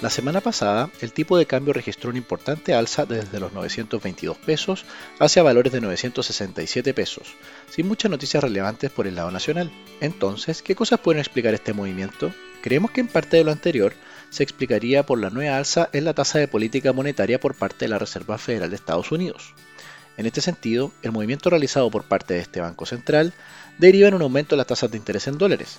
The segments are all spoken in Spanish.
La semana pasada, el tipo de cambio registró una importante alza desde los 922 pesos hacia valores de 967 pesos, sin muchas noticias relevantes por el lado nacional. Entonces, ¿qué cosas pueden explicar este movimiento? Creemos que en parte de lo anterior se explicaría por la nueva alza en la tasa de política monetaria por parte de la Reserva Federal de Estados Unidos. En este sentido, el movimiento realizado por parte de este Banco Central deriva en un aumento de las tasas de interés en dólares,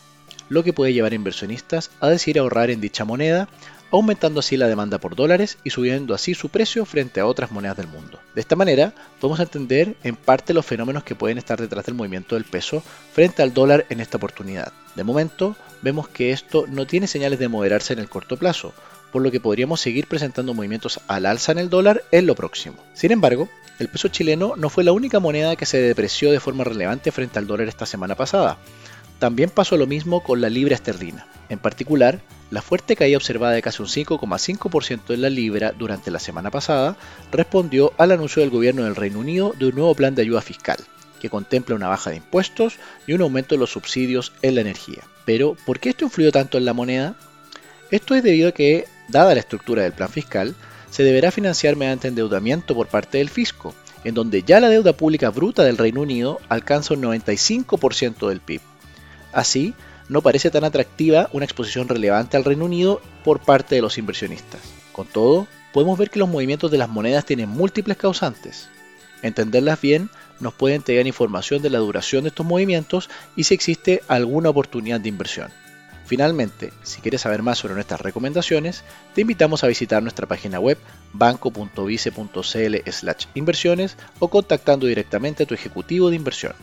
lo que puede llevar a inversionistas a decidir ahorrar en dicha moneda aumentando así la demanda por dólares y subiendo así su precio frente a otras monedas del mundo. De esta manera, podemos entender en parte los fenómenos que pueden estar detrás del movimiento del peso frente al dólar en esta oportunidad. De momento, vemos que esto no tiene señales de moderarse en el corto plazo, por lo que podríamos seguir presentando movimientos al alza en el dólar en lo próximo. Sin embargo, el peso chileno no fue la única moneda que se depreció de forma relevante frente al dólar esta semana pasada. También pasó lo mismo con la libra esterlina. En particular, la fuerte caída observada de casi un 5,5% en la libra durante la semana pasada respondió al anuncio del gobierno del Reino Unido de un nuevo plan de ayuda fiscal, que contempla una baja de impuestos y un aumento de los subsidios en la energía. Pero, ¿por qué esto influyó tanto en la moneda? Esto es debido a que, dada la estructura del plan fiscal, se deberá financiar mediante endeudamiento por parte del fisco, en donde ya la deuda pública bruta del Reino Unido alcanza un 95% del PIB. Así, no parece tan atractiva una exposición relevante al Reino Unido por parte de los inversionistas. Con todo, podemos ver que los movimientos de las monedas tienen múltiples causantes. Entenderlas bien nos puede entregar información de la duración de estos movimientos y si existe alguna oportunidad de inversión. Finalmente, si quieres saber más sobre nuestras recomendaciones, te invitamos a visitar nuestra página web banco.vice.cl/inversiones o contactando directamente a tu ejecutivo de inversión.